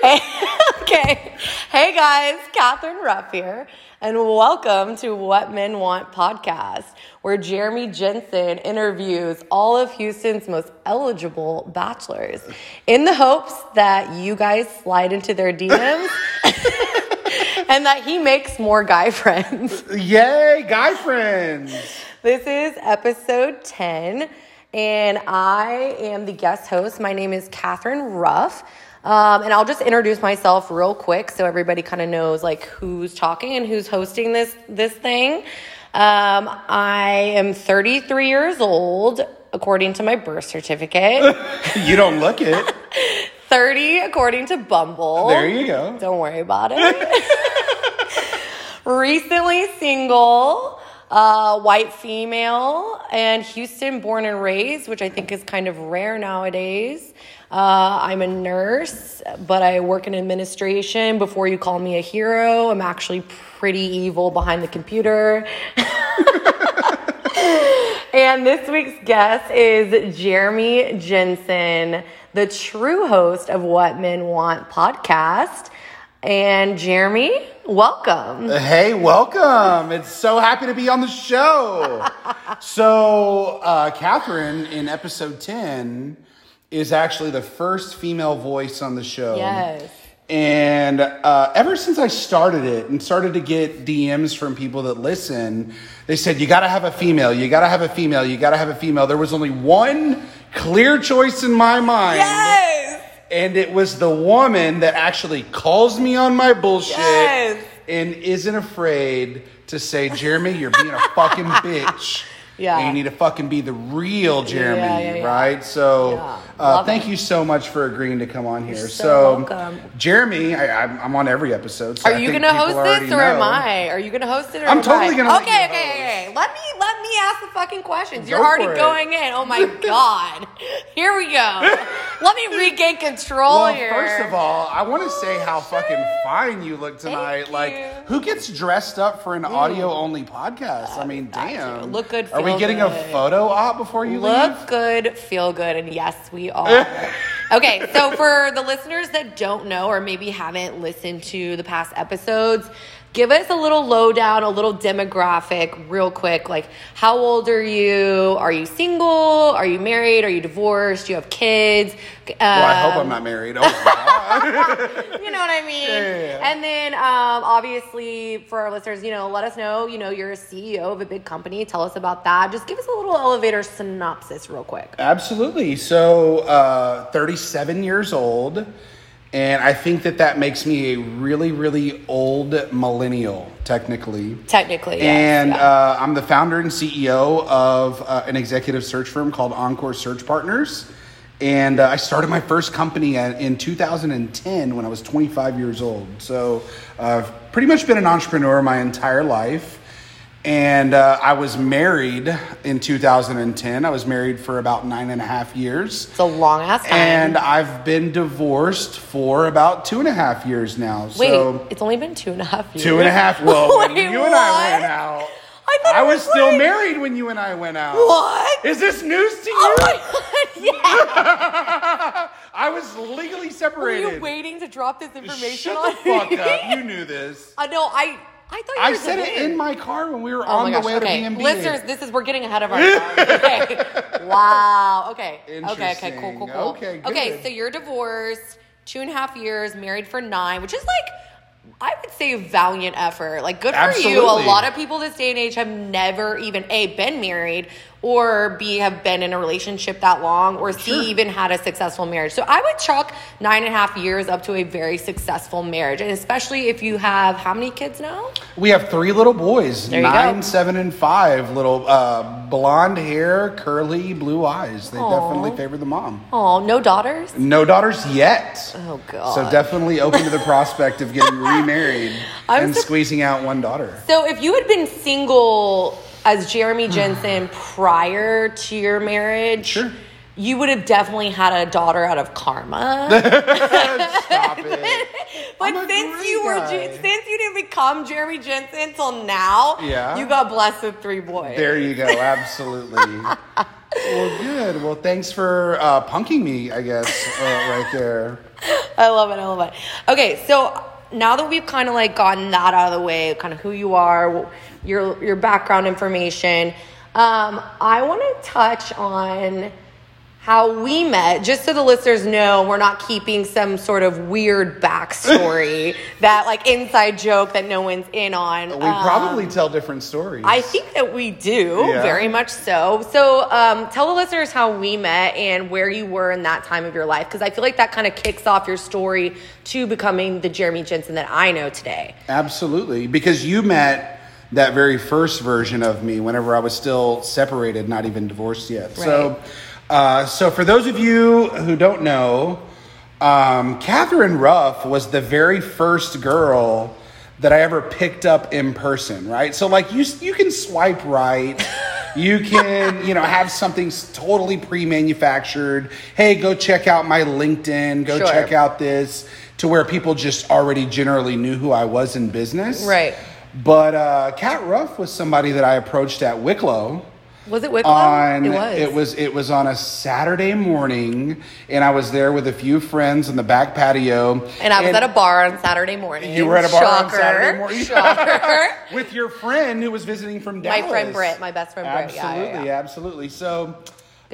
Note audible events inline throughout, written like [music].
Hey, [laughs] okay. Hey guys, Catherine Ruff here, and welcome to What Men Want podcast, where Jeremy Jensen interviews all of Houston's most eligible bachelors in the hopes that you guys slide into their DMs [laughs] and that he makes more guy friends. Yay, guy friends. This is episode 10, and I am the guest host. My name is Catherine Ruff. Um, and I'll just introduce myself real quick so everybody kind of knows like who's talking and who's hosting this this thing. Um, I am 33 years old according to my birth certificate. [laughs] You don't look it. [laughs] 30 according to Bumble. There you go. Don't worry about it. [laughs] Recently single, uh, white female, and Houston born and raised, which I think is kind of rare nowadays. Uh, I'm a nurse, but I work in administration. Before you call me a hero, I'm actually pretty evil behind the computer. [laughs] and this week's guest is Jeremy Jensen, the true host of What Men Want podcast. And Jeremy, welcome. Hey, welcome. It's so happy to be on the show. [laughs] so, uh, Catherine in episode 10 is actually the first female voice on the show. Yes. And uh, ever since I started it and started to get DMs from people that listen, they said, You got to have a female, you got to have a female, you got to have a female. There was only one clear choice in my mind. Yes. And it was the woman that actually calls me on my bullshit Yes. and isn't afraid to say, Jeremy, you're being a fucking [laughs] bitch. Yeah. And you need to fucking be the real Jeremy, Yeah, yeah, yeah. right? So, uh, thank it. you so much for agreeing to come on here. so welcome. Jeremy, I, I'm, I'm on every episode. So Are you gonna host this or am. I? Are you gonna host it or I'm am totally gonna let Okay, okay, host. okay. Let me let me ask the fucking questions. You're Go already going in. Oh my [laughs] god. Here we go. Let me regain control Well, here. first of all, I want to say how fucking fine you look tonight. Thank like, you. who gets dressed up for an audio only podcast? I mean, damn. Look good, Are we feel getting a photo op before you Look leave? good, feel good, and yes, we [laughs] are. okay, so for the listeners that don't know or maybe haven't listened to the past episodes, give us a little lowdown, a little demographic, real quick. Like, how old are you? Are you single? Are you married? Are you divorced? Do you have kids? Well, I hope Um, I'm not married. Oh, [laughs] you know what I mean? Yeah. And then, um, obviously, for our listeners, you know, let us know, you know, you're a CEO of a big company. Tell us about that. Just give us a little elevator synopsis, real quick. Absolutely. So, uh, 37 years old, and I think that that makes me a really, really old millennial, technically. Technically, yes, And yeah. uh, I'm the founder and CEO of uh, an executive search firm called Encore Search Partners. And uh, I started my first company in 2010 when I was 25 years old. So uh, I've pretty much been an entrepreneur my entire life. And uh, I was married in 2010. I was married for about nine and a half years. It's a long ass time. And I've been divorced for about two and a half years now. Wait, so it's only been two and a half years. Two and a half. Well, [laughs] when Wait, you and I went out, I I was was still married when you and I went out. What? Is this news to you? Oh my god! [laughs] Yeah. I was legally Were separated. you waiting to drop this information Shut on the fuck me? up. You knew this. [laughs] I know. I I thought you I were said it in my car when we were Oh on my the way okay, to B&B. listeners, this is we're getting ahead of [laughs] ourselves. Okay. wow. Okay. Okay. Okay. Cool. Cool. Cool. Okay, Okay. So you're divorced, two and a half years, married for nine, which is like. I would say a valiant effort. Like good for you. A lot of people this day and age have never even A been married or B have been in a relationship that long or C Sure. even had a successful marriage. So I would chalk nine and a half years up to a very successful marriage. And especially if you have how many kids now? We have three little boys, nine, go. seven, and five. Little uh, blonde hair, curly blue eyes. They Aw. definitely favor the mom. Oh, no daughters? No daughters yet. Oh, God. So definitely open to the prospect of getting [laughs] remarried I'm and so- squeezing out one daughter. So if you had been single as Jeremy Jensen prior to your marriage, Sure. you would have definitely had a daughter out of karma. [laughs] Stop it. [laughs] but I'm a since great you were guy. since you didn't become Jeremy Jensen till now, Yeah. you got blessed with three boys. There you go. Absolutely. [laughs] well, good. Well, thanks for uh, punking me, I guess, uh, right there. I love it. I love it. Okay, so now that we've kind of like gotten that out of the way, kind of who you are, your your background information, um, I want to touch on how we met, just so the listeners know we're not keeping some sort of weird backstory, [laughs] that like inside joke that no one's in on. We Um, probably tell different stories. I think that we do, Yeah. very much so. So, um, tell the listeners how we met and where you were in that time of your life, because I feel like that kind of kicks off your story to becoming the Jeremy Jensen that I know today. Absolutely, because you met that very first version of me whenever I was still separated, not even divorced yet. So, uh, so for those of you who don't know, um, Catherine Ruff was the very first girl that I ever picked up in person. Right, so like you, you can swipe right. You can, you know, have something totally pre-manufactured. Hey, go check out my LinkedIn. Go Sure. check out this. To where people just already generally knew who I was in business. Right. But uh, Kat Ruff was somebody that I approached at Wicklow Was it Wicklow? on it was. it was it was on a Saturday morning, and I was there with a few friends in the back patio. and I was at a bar on Saturday morning. You were at a bar on Saturday morning. [laughs] Shocker. [laughs] with your friend who was visiting from Dallas. My friend Britt, my best friend Britt. Yeah, Absolutely, yeah, yeah. absolutely. So,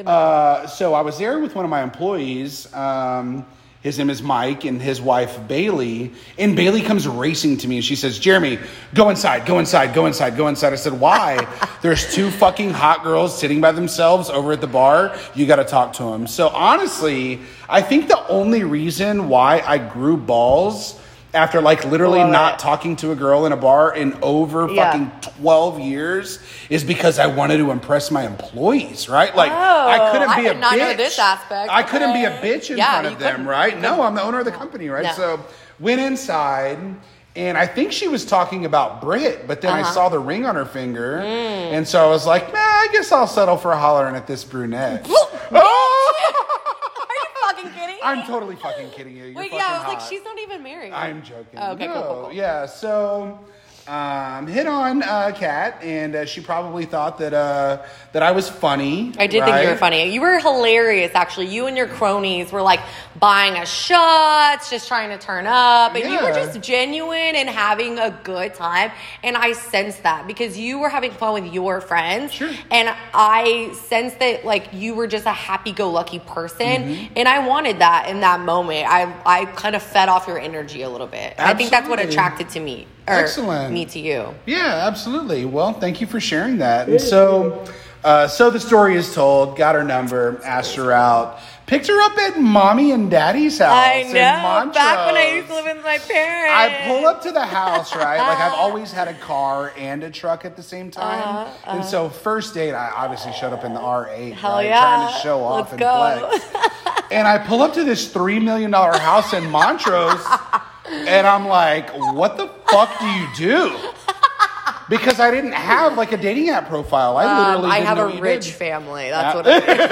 uh, so I was there with one of my employees. Um, his name is Mike, and his wife Bailey. And Bailey comes racing to me, and she says, "Jeremy, go inside, go inside, go inside, go inside." I said, "Why? [laughs] There's two fucking hot girls sitting by themselves over at the bar. You got to talk to them." So honestly, I think the only reason why I grew balls after like literally Love not it. talking to a girl in a bar in over Yeah. fucking 12 years is because I wanted to impress my employees, right? Like I Oh, couldn't I be a did not bitch. know this aspect. I couldn't be a bitch in Yeah, front you of them, couldn't. right? No. I'm the owner of the company, right? No. So went inside and I think she was talking about Britt, but then I Uh-huh. saw the ring on her finger. Mm. And so I was like, nah, I guess I'll settle for hollering at this brunette. Are you fucking kidding? I'm totally fucking kidding you. You're Wait, yeah, I was like, hot. she's not even married. I'm joking. Oh, okay, no. cool, cool, cool. Yeah, so um, hit on uh, Kat, and uh, she probably thought that uh, that I was funny. I did think you were funny. You were hilarious, actually. You and your cronies were like buying us shots, just trying to turn up, and you were just genuine and having a good time. And I sensed that because you were having fun with your friends, Sure. and I sensed that like you were just a happy-go-lucky person, Mm-hmm. and I wanted that in that moment. I I kind of fed off your energy a little bit. I think that's what attracted to me, Excellent. me to you. Yeah, absolutely. Well, thank you for sharing that. And so, uh, so the story is told. Got her number, asked her out, picked her up at mommy and daddy's house. I in know. Back when I used to live with my parents, I pull up to the house, right? Like I've [laughs] always had a car and a truck at the same time. Uh-huh, And so first date, I obviously showed up in the R8, Hell right? yeah. Trying to show off Let's and go. flex. and I pull up to this $3 million house in [laughs] Montrose and I'm like, what the fuck do you do? Because I didn't have like a dating app profile. I Um, literally I didn't have a rich did. family. That's what it is.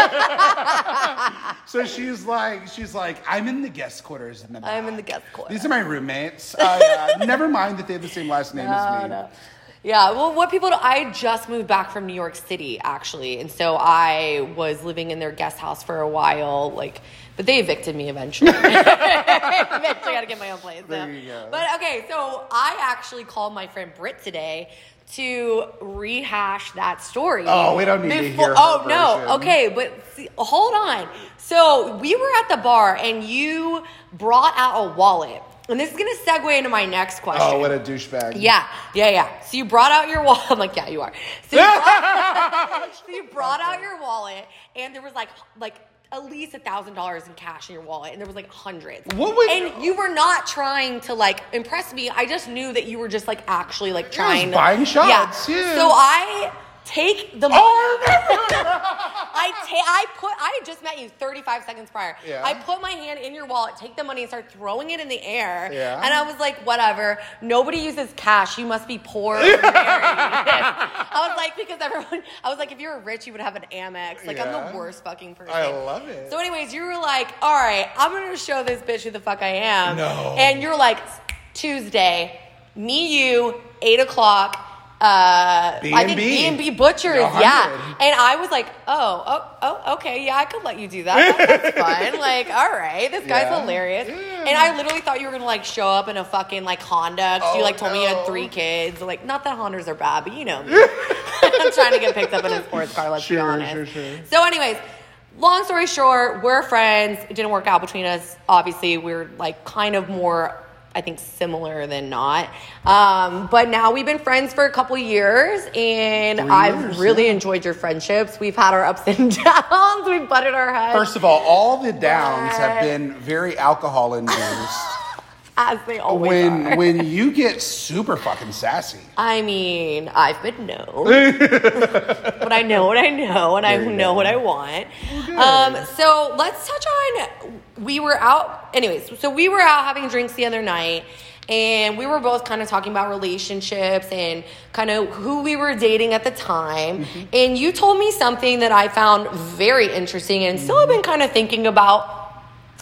[laughs] So she's like, she's like, I'm in the guest quarters in the back. I'm in the guest quarters. These are my roommates. Uh, yeah, never mind that they have the same last name as me. no. Yeah, well, what people do, I just moved back from New York City actually, and so I was living in their guest house for a while, like, but they evicted me eventually. [laughs] eventually, got to get my own place. There so. you go. But okay, so I actually called my friend Britt today to rehash that story. Oh, we don't need to hear Oh no, version. okay, but see, hold on. So we were at the bar, and you brought out a wallet. And this is gonna segue into my next oh, question. Oh, what a douchebag. Yeah, yeah, yeah. So you brought out your wallet. [laughs] I'm like, yeah, you are. So you brought, [laughs] so you brought out your wallet, and there was like, like at least a thousand dollars in cash in your wallet, and there was like hundreds. What would- and you were not trying to like impress me. I just knew that you were just like actually like trying buying shots, yeah. So I take the oh, money. Oh, [laughs] I ta- I put I had just met you 35 seconds prior. Yeah. I put my hand in your wallet, take the money, and start throwing it in the air. Yeah. And I was like, whatever. Nobody uses cash. You must be poor. [laughs] I was like, because everyone. I was like, if you were rich, you would have an Amex. Like I'm the worst fucking person. I love it. So, anyways, you were like, all right, I'm gonna show this bitch who the fuck I am. No. And you're like, Tuesday, me, you, eight o'clock. Uh, I think B&B. B and B Butchers, yeah. And I was like, oh, oh, oh, okay, yeah, I could let you do that. That's [laughs] fun. Like, all right, this guy's Yeah. hilarious. Yeah. And I literally thought you were gonna like show up in a fucking like Honda. 'cause you Oh, like told me you had three kids. Like, not that Hondas are bad, but you know me. [laughs] [laughs] I'm trying to get picked up in a sports car. Let's be honest. sure, sure. So, anyways. Long story short, we're friends. It didn't work out between us. Obviously, we're like kind of more, I think, similar than not. Um, but now we've been friends for a couple years, and Three I've really yeah. enjoyed your friendships. We've had our ups and [laughs] downs. We've butted our heads, First of all, all the downs have been very alcohol induced. As they always when are. when you get super fucking sassy. I mean, I've been known, [laughs] but I know what I know, and I There you know go. what I want. Um, so let's touch on. We were out, anyways. So we were out having drinks the other night, and we were both kind of talking about relationships and kind of who we were dating at the time. Mm-hmm. And you told me something that I found very interesting, and still have been kind of thinking about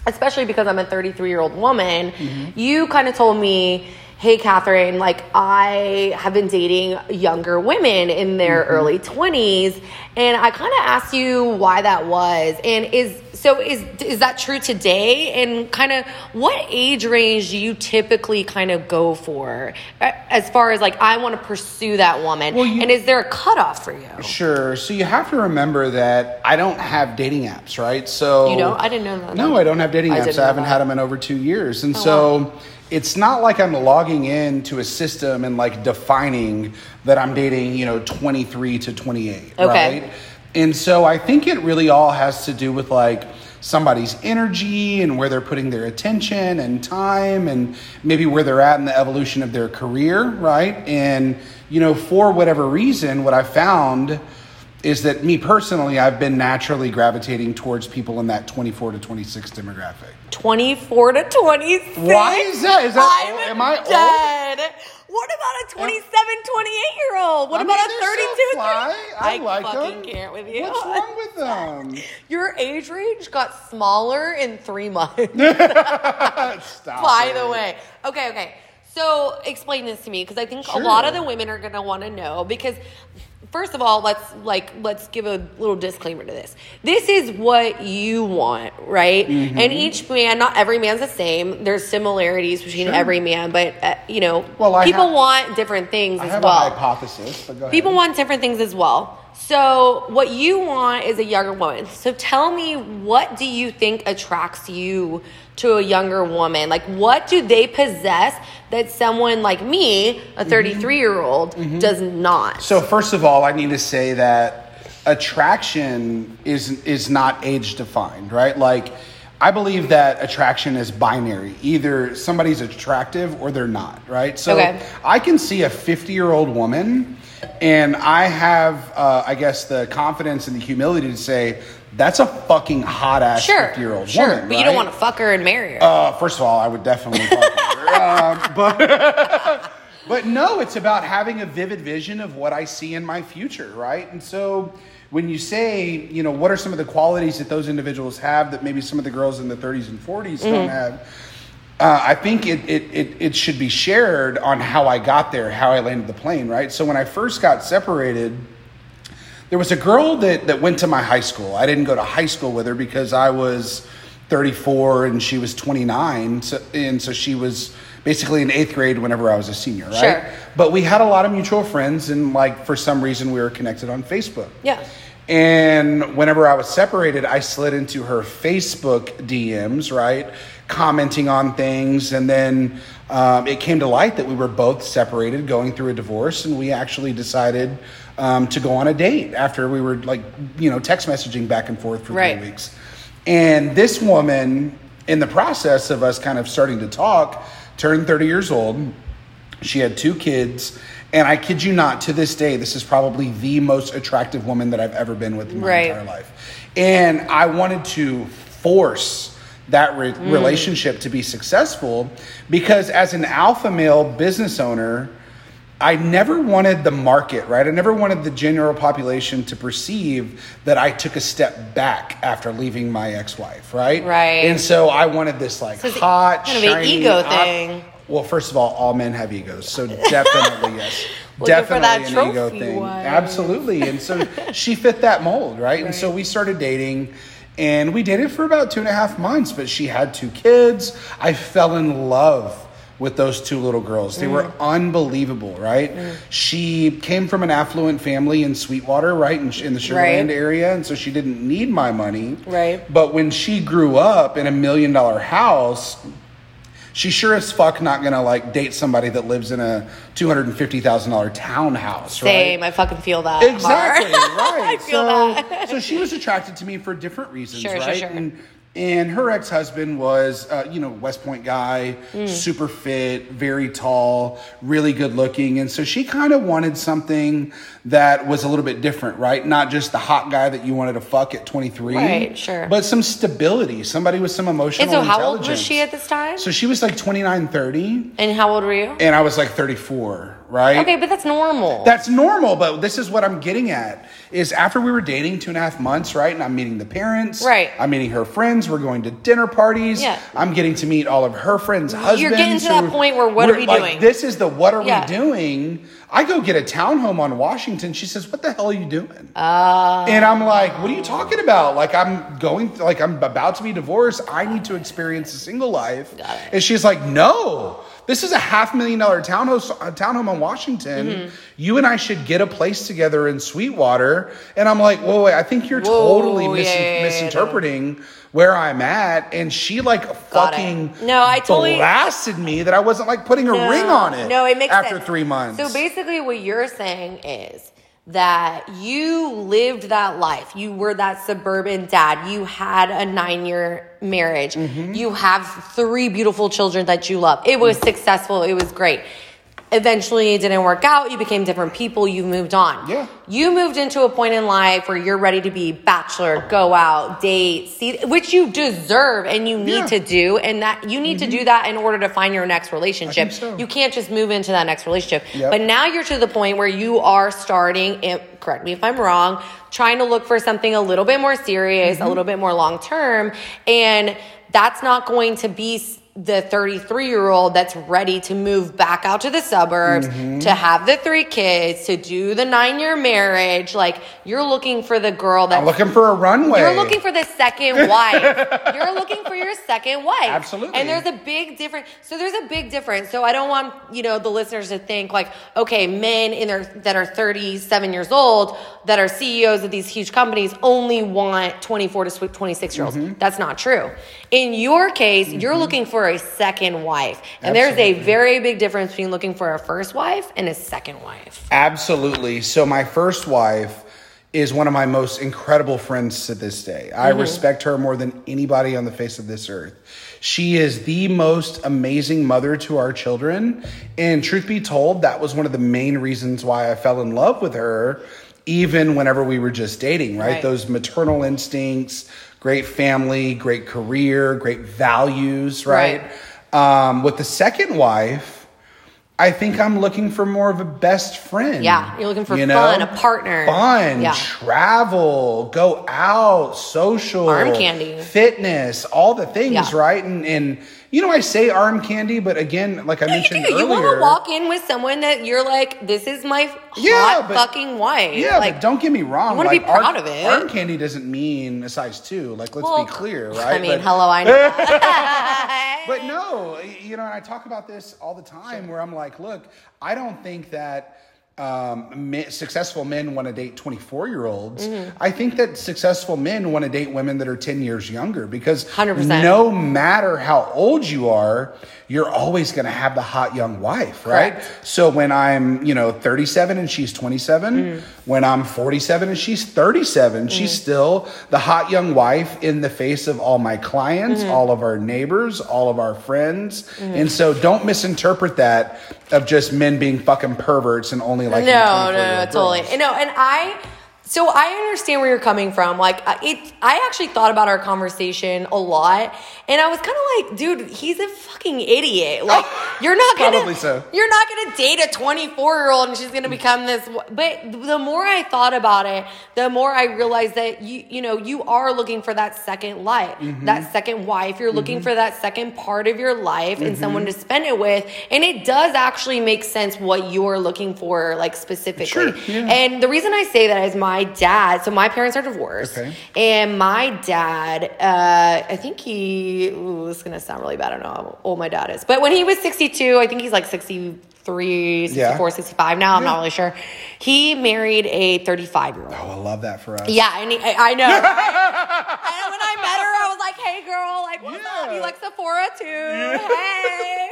especially because I'm a 33 year old woman, you kind of told me, hey, Catherine, like I have been dating younger women in their mm-hmm. early 20s. And I kind of asked you why that was. And is so is is that true today? And kind of what age range do you typically kind of go for as far as like I want to pursue that woman? Well, you- and is there a cutoff for you? Sure. So you have to remember that I don't have dating apps, right? So You don't? I didn't know that. No, I don't have dating I apps. I haven't had them in over two years, and Oh, so wow. It's not like I'm logging in to a system and like defining that I'm dating, you know, 23 to 28, Okay. right? And so I think it really all has to do with like somebody's energy and where they're putting their attention and time and maybe where they're at in the evolution of their career, right? And you know, for whatever reason, what I found is that me personally, I've been naturally gravitating towards people in that 24 to 26 demographic. 24 to 26. Why is that? Is that I'm old? Am I old? dead. What about a 27, 28 year old? What I about mean, a they're 32? so fly. I, like fucking them. can't with you. What's wrong with [laughs] them? Your age range got smaller in three months. [laughs] Stop [laughs] By it. the way. Okay, okay. So explain this to me because I think a lot of the women are gonna want to know because first of all, let's like let's give a little disclaimer to this. This is what you want, right? Mm-hmm. And each man, not every man's the same. There's similarities between Sure. every man, but uh, you know, Well, people have- want different things I as have well. a hypothesis, but go ahead. People want different things as well. So, what you want is a younger woman. So, tell me, what do you think attracts you to a younger woman? Like, what do they possess that someone like me, a 33 year old, does not? Mm-hmm. So first of all, I need to say that attraction is is not age defined, right? Like I believe that attraction is binary. Either somebody's attractive or they're not, right? So Okay. I can see a 50-year-old woman and I have uh, I guess the confidence and the humility to say that's a fucking hot ass sure, 50-year-old sure, woman. but you don't want to fuck her and marry her. Uh, first of all, I would definitely fuck her. Uh, [laughs] but [laughs] but no, it's about having a vivid vision of what I see in my future, right? And so when you say, you know, what are some of the qualities that those individuals have that maybe some of the girls in the 30s and 40s don't have? Uh, I think it, it, it, it should be shared on how I got there, how I landed the plane, right? So when I first got separated, there was a girl that, that went to my high school. I didn't go to high school with her because I was 34 and she was 29. So, and so she was basically in eighth grade whenever I was a senior, right? Sure. But we had a lot of mutual friends and like for some reason we were connected on Facebook. Yeah. And whenever I was separated, I slid into her Facebook DMs, right? Commenting on things. And then um, it came to light that we were both separated, going through a divorce. And we actually decided um, to go on a date after we were like, you know, text messaging back and forth for Right. three weeks. And this woman, in the process of us kind of starting to talk, turned 30 years old. She had two kids. And I kid you not, to this day, this is probably the most attractive woman that I've ever been with in my Right. entire life. And I wanted to force that re- relationship to be successful because as an alpha male business owner, I never wanted the market, right? I never wanted the general population to perceive that I took a step back after leaving my ex-wife, right? Right. And so I wanted this like So hot, kind of an shiny, ego hot- thing. well, first of all, all men have egos, so definitely yes. [laughs] definitely an ego thing. wife. Absolutely. And so [laughs] she fit that mold, right? And so we started dating and we dated for about two and a half months, but she had two kids. I fell in love with those two little girls. They Mm. were unbelievable, right? She came from an affluent family in Sweetwater, right? In, in the Sugar Right. Area. And so she didn't need my money. Right. But when she grew up in a million dollar house, she sure as fuck not gonna like date somebody that lives in a two hundred and fifty thousand dollar townhouse. Same. Right? I fucking feel that. Exactly. [laughs] Right. I feel so, that. so she was attracted to me for different reasons, Sure, sure, right? sure. And and her ex husband was, uh, you know, West Point guy, Mm. super fit, very tall, really good looking, and so she kind of wanted something that was a little bit different, right? Not just the hot guy that you wanted to fuck at twenty three, Right, sure. but some stability, somebody with some emotional. And so, how old was she at this time? So she was like 29, 30, and how old were you? and I was like 34, right? Okay, but that's normal. That's normal, but this is what I'm getting at is after we were dating two and a half months, right? And I'm meeting the parents. Right. I'm meeting her friends. We're going to dinner parties. Yeah. I'm getting to meet all of her friends' husbands. You're getting to that point where what are we're like, doing? This is the what are Yeah. we doing? I go get a townhome on Washington. She says, "What the hell are you doing?" Uh, and I'm like, "What are you talking about? Like I'm going, like I'm about to be divorced. I need to experience a single life." Got it. And she's like, "No." This is a half million dollar townhouse, uh, townhome on Washington. Mm-hmm. You and I should get a place together in Sweetwater. And I'm like, whoa, wait, I think you're Whoa, totally mis- yeah, yeah, yeah, misinterpreting where I'm at. And she like Got it. fucking No, I totally- blasted me that I wasn't like putting a ring on it. No, it makes after sense. three months. So basically, what you're saying is that you lived that life. You were that suburban dad. You had a nine year marriage. Mm-hmm. You have three beautiful children that you love. It was successful. It was great. Eventually, it didn't work out. You became different people. You moved on. Yeah. You moved into a point in life where you're ready to be bachelor, go out, date, see, which you deserve and you need Yeah. to do. And that you need to do that in order to find your next relationship. so. You can't just move into that next relationship. Yep. But now you're to the point where you are starting, correct me if I'm wrong, trying to look for something a little bit more serious, Mm-hmm. a little bit more long term. And that's not going to be the 33 year old that's ready to move back out to the suburbs, Mm-hmm. to have the three kids, to do the nine year marriage. Like you're looking for the girl that I'm looking for a runway. you're looking for the second [laughs] wife. You're looking for your second wife. Absolutely. And there's a big difference. So there's a big difference. So I don't want, you know, the listeners to think like, okay, men in their that are 37 years old that are CEOs of these huge companies only want 24 to 26 year olds. Mm-hmm. That's not true. In your case, you're looking for a second wife. And there's a very big difference between looking for a first wife and a second wife. Absolutely. So my first wife is one of my most incredible friends to this day. I mm-hmm. respect her more than anybody on the face of this earth. She is the most amazing mother to our children. And truth be told, that was one of the main reasons why I fell in love with her, even whenever we were just dating, right? Right. Those maternal instincts, great family, great career, great values, right? Um, with the second wife, I think I'm looking for more of a best friend. Yeah, you're looking for you fun, a partner. Fun, Yeah. travel, go out, social, Arm candy. fitness, all the things, Yeah. right? And and you know, I say arm candy, but again, like I mentioned You, want earlier, to walk in with someone that you're like, this is my Yeah, hot but- fucking wife. Yeah, like, but don't get me wrong. you wanna like, be proud arm, of it. Arm candy doesn't mean a size two. Like, let's well, be clear, right? I mean, But- hello, I [laughs] know. [laughs] But no, you know, and I talk about this all the time where I'm like, look, I don't think that um, men, successful men want to date 24 year olds. Mm-hmm. I think that successful men want to date women that are 10 years younger because 100%. no matter how old you are, you're always going to have the hot young wife, right? Correct. So when I'm, you know, 37 and she's 27, Mm. when I'm 47 and she's 37, she's still the hot young wife in the face of all my clients, Mm-hmm. all of our neighbors, all of our friends. And so don't misinterpret that of just men being fucking perverts and only like no, no, no, totally. No, and I So I understand where you're coming from. Like uh, it, I actually thought about our conversation a lot, and I was kind of like, dude, he's a fucking idiot. [laughs] Like you're not gonna, Probably so. you're not gonna date a 24 year old and she's gonna become this. But the more I thought about it, the more I realized that you, you know, you are looking for that second life, Mm-hmm. that second wife. You're looking for that second part of your life and Mm-hmm. someone to spend it with, and it does actually make sense what you're looking for, like specifically. Sure, yeah. And the reason I say that is my dad. So my parents are divorced, Okay. and my dad, uh, I think he. Ooh, this is gonna sound really bad. I don't know how old my dad is, but when he was 62, I think he's like 63, 64, Yeah. 65 now. I'm not really sure. He married a 35 year old. Oh, I love that for us. Yeah, and he, I, I know. right? [laughs] and when I met her, I was like, "Hey, girl, like, what's up? Yeah. You like Sephora too? Hey."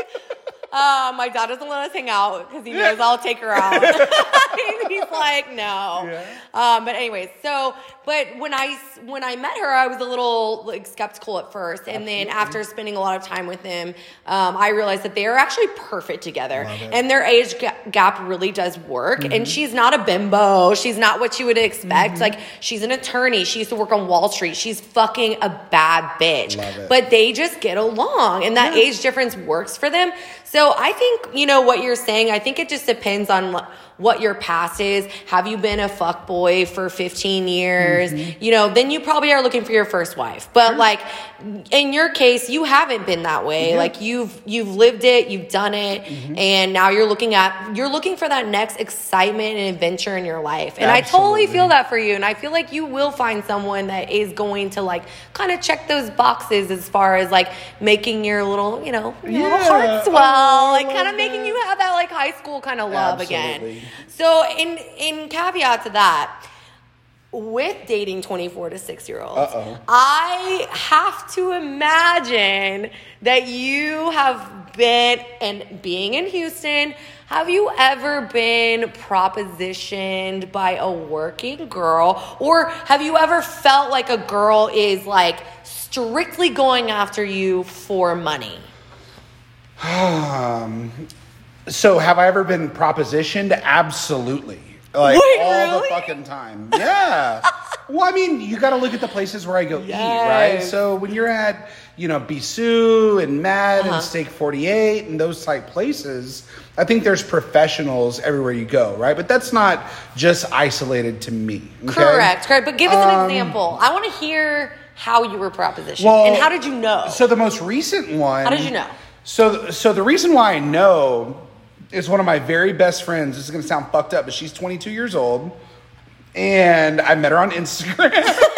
Um, my dad doesn't let us hang out because he knows I'll take her out. [laughs] [laughs] He's like, no. Yeah. Um, but anyways, so but when I when I met her, I was a little like skeptical at first, and then after spending a lot of time with him, um, I realized that they are actually perfect together. Mm-hmm. and their age ga- gap really does work. And she's not a bimbo; she's not what you would expect. Mm-hmm. Like she's an attorney; she used to work on Wall Street. She's fucking a bad bitch, but they just get along, and that age difference works for them. So I think you know what you're saying. I think it just depends on what your past is. Have you been a fuck boy for 15 years? Mm-hmm. You know, then you probably are looking for your first wife. But like in your case, you haven't been that way. Like you've you've lived it, you've done it, Mm-hmm. and now you're looking at you're looking for that next excitement and adventure in your life. And I totally feel that for you. And I feel like you will find someone that is going to like kind of check those boxes as far as like making your little, you know, your little heart swell, Oh, like kind of making you have that like high school kind of love again. So in in caveat to that, with dating 24 to 6 year olds, Uh-oh. I have to imagine that you have been and being in Houston, have you ever been propositioned by a working girl or have you ever felt like a girl is like strictly going after you for money? [sighs] Um, so have I ever been propositioned? Absolutely. Like Wait, all the fucking time. Yeah. [laughs] well, I mean, you got to look at the places where I go eat, right? So when you're at, you know, Bisou and Mad Uh-huh. and Steak 48 and those type places, I think there's professionals everywhere you go, right? But that's not just isolated to me. okay? Correct, correct. But give us an Um, example. I want to hear how you were propositioned Well, and how did you know? So the most recent one. How did you know? So, so the reason why I know is one of my very best friends. This is going to sound fucked up, but she's 22 years old, and I met her on Instagram. [laughs]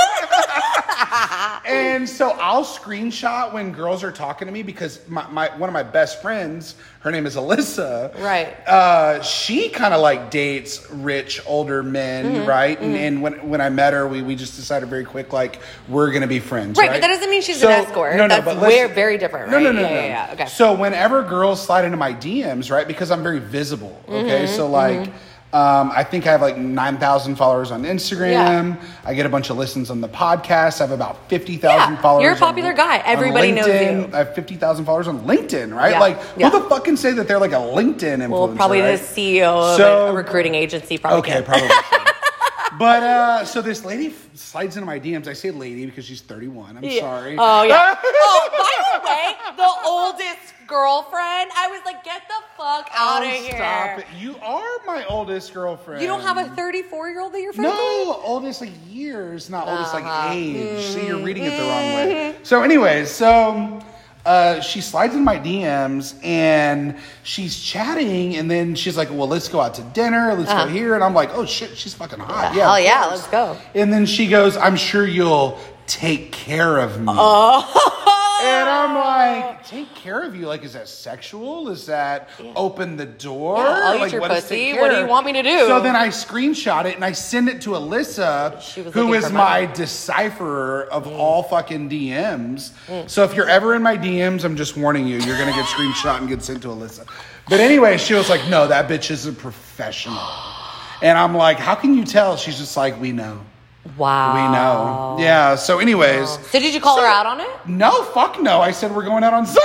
and so I'll screenshot when girls are talking to me because my, my one of my best friends, her name is Alyssa. Right. Uh, she kind of like dates rich older men, Mm-hmm, right? And, and when when I met her, we, we just decided very quick like we're gonna be friends. Right, Right, but that doesn't mean she's an escort. No, That's but listen- very different, Right? No, no, no, Yeah, no. yeah, yeah, okay. So whenever girls slide into my DMs, right, because I'm very visible. Okay, Mm-hmm, so like. Um, I think I have like 9,000 followers on Instagram. I get a bunch of listens on the podcast. I have about 50,000 Yeah, followers. you're a on- popular guy. Everybody knows you. I have 50,000 followers on LinkedIn, right? Yeah, Like, yeah. who the fuck can say that they're like a LinkedIn influencer? well, probably right? the CEO of So- a recruiting agency. Probably Okay, can. probably. [laughs] but uh, so this lady slides into my DMs. I say lady because she's 31. I'm Yeah. sorry. Oh yeah. [laughs] oh, by the way, the oldest girlfriend. I was like, get the fuck out of Oh, here. Stop it. You are my oldest girlfriend. You don't have a 34 year old that you're friends with? No, oldest like years, not oldest Uh-huh. like age. See, you're reading it the wrong Mm-hmm. way. So, anyways, so uh, she slides in my DMs and she's chatting, and then she's like, "Well, let's go out to dinner. Let's Uh-huh. go here." And I'm like, "Oh shit, she's fucking hot." Hell of yeah, let's go. And then she goes, "I'm sure you'll take care of me." I'm [laughs] like, take care of you? Like, is that sexual? Is that open the door? Yeah, I'll eat like, your what pussy. What do you want me to do? So then I screenshot it and I send it to Alyssa, who is my money. Mm. decipherer of all fucking DMs. So if you're ever in my DMs, I'm just warning you, you're gonna get screenshot and get sent to Alyssa. But anyway, she was like, no, that bitch is a professional. And I'm like, how can you tell? She's just like, we know. Wow. We know. Yeah. So, anyways. So did you call her out on it? No, fuck no. I said we're going out on. [laughs]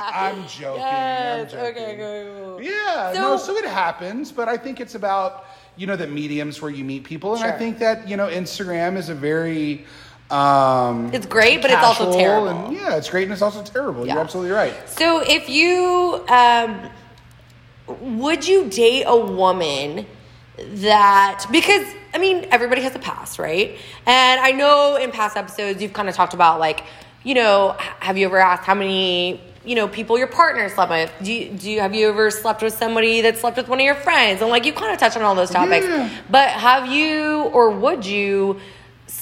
I'm joking. Yes. I'm joking. Okay. Cool. Yeah, So- no, so it happens, but I think it's about you know the mediums where you meet people, and I think that you know Instagram is a very um, It's great, but it's also terrible. And, yeah, it's great and it's also terrible. Yeah. You're absolutely right. So if you um, would you date a woman that because I mean everybody has a past, right? And I know in past episodes you've kind of talked about like, you know, have you ever asked how many you know people your partner slept with? Do you, do you have you ever slept with somebody that slept with one of your friends? And like you kind of touched on all those topics, Yeah. but have you or would you?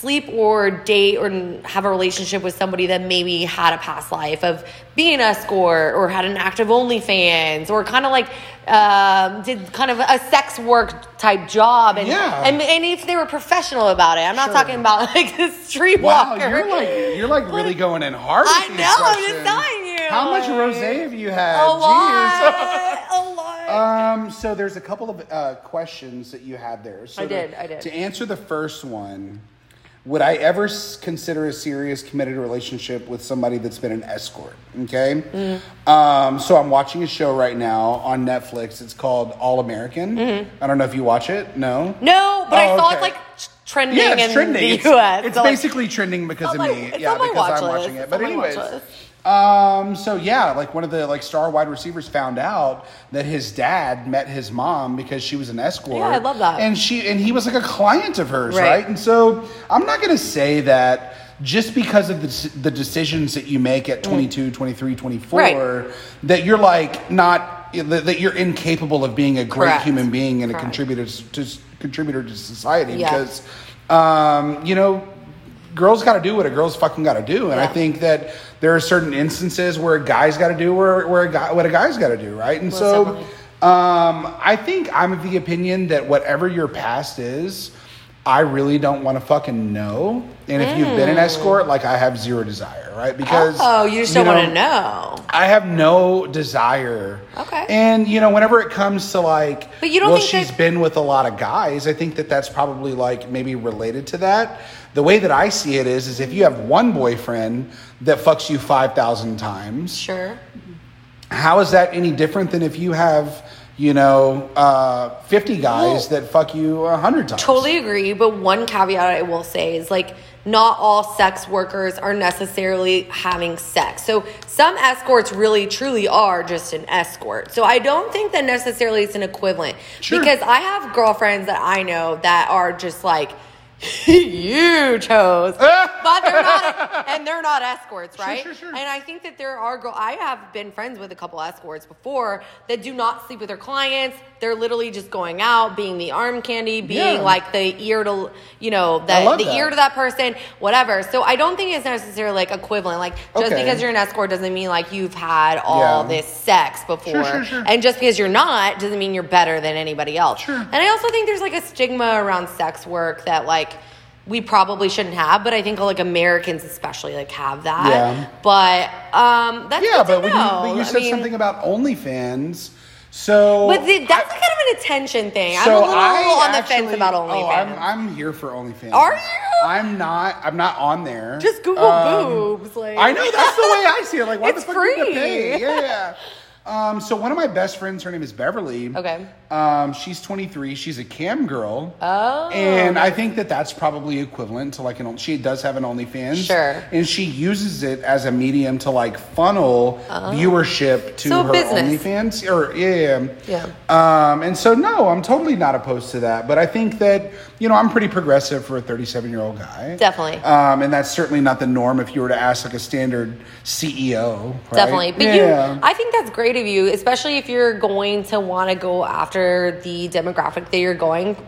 Sleep or date or have a relationship with somebody that maybe had a past life of being an escort or had an active OnlyFans or kind of like um, did kind of a sex work type job and, Yeah. and and if they were professional about it. I'm not Sure. talking about like [laughs] the street Wow, you're like you're like really [laughs] going in hard. I know, I'm just telling you. How much rosé have you had? a Jeez. lot, a [laughs] lot. Um, so there's a couple of uh, questions that you had there. So I did, to, I did. To answer the first one, would I ever consider a serious committed relationship with somebody that's been an escort? Okay. Mm-hmm. Um, so I'm watching a show right now on Netflix. It's called All American. Mm-hmm. I don't know if you watch it. No. no, but I Oh, saw okay. it's like trending Yeah, it's in trending. the it's, U.S. It's so, like, basically trending because of my- me. yeah, because I'm list. watching it. But on my watch anyways. Um, so yeah, like one of the like star wide receivers found out that his dad met his mom because she was an escort. Yeah, I love that. And she and he was like a client of hers, Right. right? And so I'm not going to say that just because of the, the decisions that you make at 22, 23, 24 Mm. Right. that you're like not that you're incapable of being a great Correct. human being and a Correct. contributor to contributor to society Yeah. because um, you know girls got to do what a girl's fucking got to do and i think that there are certain instances where a guy's got to do where, where a guy, what a guy's got to do right and so um, i think i'm of the opinion that whatever your past is i really don't want to fucking know and if you've been an escort like i have zero desire right because Mm. oh, you just don't want to know. I have no desire. Okay. And you know, whenever it comes to like, But you don't well, think she's that- been with a lot of guys. I think that that's probably like maybe related to that. The way that I see it is, is if you have one boyfriend that fucks you five thousand times, Sure. how is that any different than if you have, you know, uh, fifty guys that fuck you a hundred times? Totally agree, but one caveat I will say is like not all sex workers are necessarily having sex. So some escorts really truly are just an escort. So I don't think that necessarily it's an equivalent Sure. because I have girlfriends that I know that are just like [laughs] huge hoes, [laughs] but they're not, and they're not escorts, right? sure, sure. And I think that there are girl. I have been friends with a couple escorts before that do not sleep with their clients. They're literally just going out, being the arm candy, being Yeah. like the ear to, you know, the, the that. ear to that person, whatever. So I don't think it's necessarily like equivalent. Like just Okay. because you're an escort doesn't mean like you've had all Yeah. this sex before, sure, sure. and just because you're not doesn't mean you're better than anybody else. Sure. And I also think there's like a stigma around sex work that like. We probably shouldn't have, but I think like Americans especially like have that. Yeah. But um, that's Yeah, but when you, but you I said mean, something about OnlyFans, so But the, that's kind of an attention thing. So I'm a little I on the fence actually- about Oh, OnlyFans. I'm, I'm here for OnlyFans. Are you? I'm not. I'm not on there. Just Google Um, boobs. Like I know that's the way I see it. Like, why It's the fuck do you pay? Yeah, yeah. [laughs] Um, so one of my best friends, her name is Beverly. Okay. Um, she's 23. She's a cam girl. Oh. And I think that that's probably equivalent to like an. She does have an OnlyFans. Sure. And she uses it as a medium to like funnel viewership to Oh. So her business. OnlyFans. Or yeah. Yeah. Um, and so no, I'm totally not opposed to that. But I think that you know I'm pretty progressive for a 37 year old guy. Definitely. Um, and that's certainly not the norm if you were to ask like a standard CEO. right? Definitely. But yeah. you I think that's great of you, especially if you're going to want to go after the demographic that you're going for.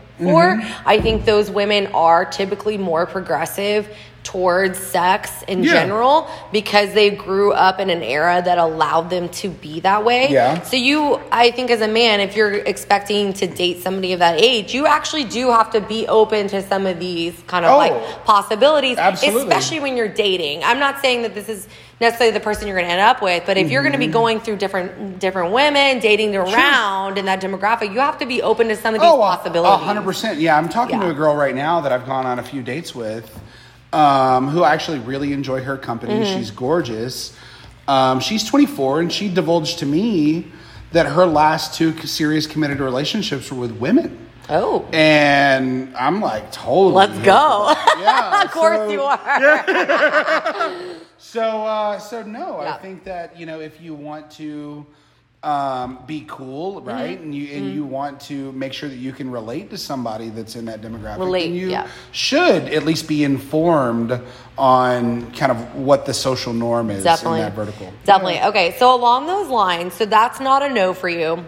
Mm-hmm. I think those women are typically more progressive towards sex in Yeah. general because they grew up in an era that allowed them to be that way. Yeah. So you I think as a man if you're expecting to date somebody of that age, you actually do have to be open to some of these kind of Oh. like possibilities Absolutely. especially when you're dating. I'm not saying that this is necessarily the person you're going to end up with, but if you're going to be Mm-hmm. going through different different women, dating around in that demographic, you have to be open to some of these Oh, possibilities. hundred percent. Yeah, I'm talking to a girl right now that I've gone on a few dates with, um, who I actually really enjoy her company. Mm-hmm. She's gorgeous. Um, she's 24, and she divulged to me that her last two serious committed relationships were with women. Oh. And I'm like, totally. Let's here go. Yeah, [laughs] of course so- you are. [laughs] So, uh, so no, Yeah. I think that you know if you want to um, be cool, Mm-hmm. right, and you and you want to make sure that you can relate to somebody that's in that demographic, Relate, then you yeah. should at least be informed on kind of what the social norm is Definitely. in that vertical. Definitely. Okay, so along those lines, so that's not a no for you.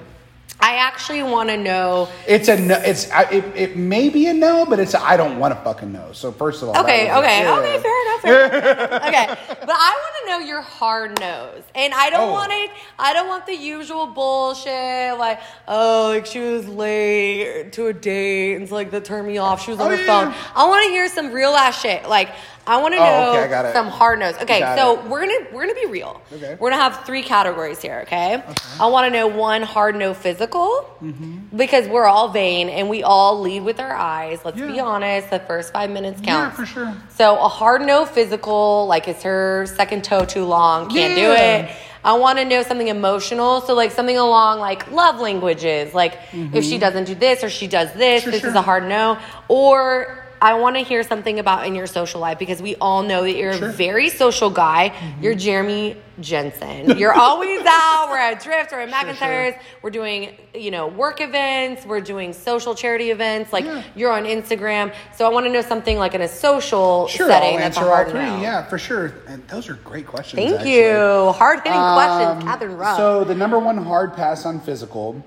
I actually want to know. It's a no. It's I- it, it may be a no, but it's I I don't want to fucking know. So first of all, Okay, okay, yeah. okay, fair enough. Fair enough. [laughs] okay, but I want to know your hard nose, and I don't Oh. want it. I don't want the usual bullshit like, oh, like she was late to a date, and it's like that turned me off. She was on Oh, her yeah. phone. I want to hear some real ass shit. Like, I want to Oh, know okay, I got it. some hard nose. Okay, so it. we're gonna we're gonna be real. Okay. We're gonna have three categories here. Okay. I want to know one hard no physical Mm-hmm. because we're all vain and we all lead with our eyes. Let's be honest. The first five minutes count. Yeah, for sure. So a hard no physical, like is her second toe too long? Can't do it. I want to know something emotional. So like something along like love languages. Like if she doesn't do this or she does this, Mm-hmm. Sure, this sure. is a hard no. Or I want to hear something about in your social life because we all know that you're Sure. a very social guy. You're Jeremy Jenson. You're always [laughs] out. We're at Drift. We're at Sure, McIntyre's. We're doing, you know, work events. We're doing social charity events. Like Yeah. you're on Instagram. So I want to know something like in a social Sure, setting I'll that's a answer all hard three. no. Yeah, for sure. And those are great questions. Thank actually. you. Hard hitting questions, Um, Catherine Ruff. So the number one hard pass on physical.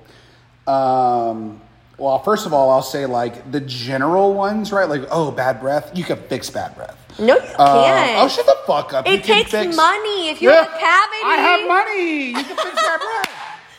Um, well, first of all, I'll say like the general ones, right? Like, oh, bad breath. You can fix bad breath. no, you Uh, can't. oh, shut the fuck up. You it can takes fix- money if you have a cavity. I have money. You can fix bad breath.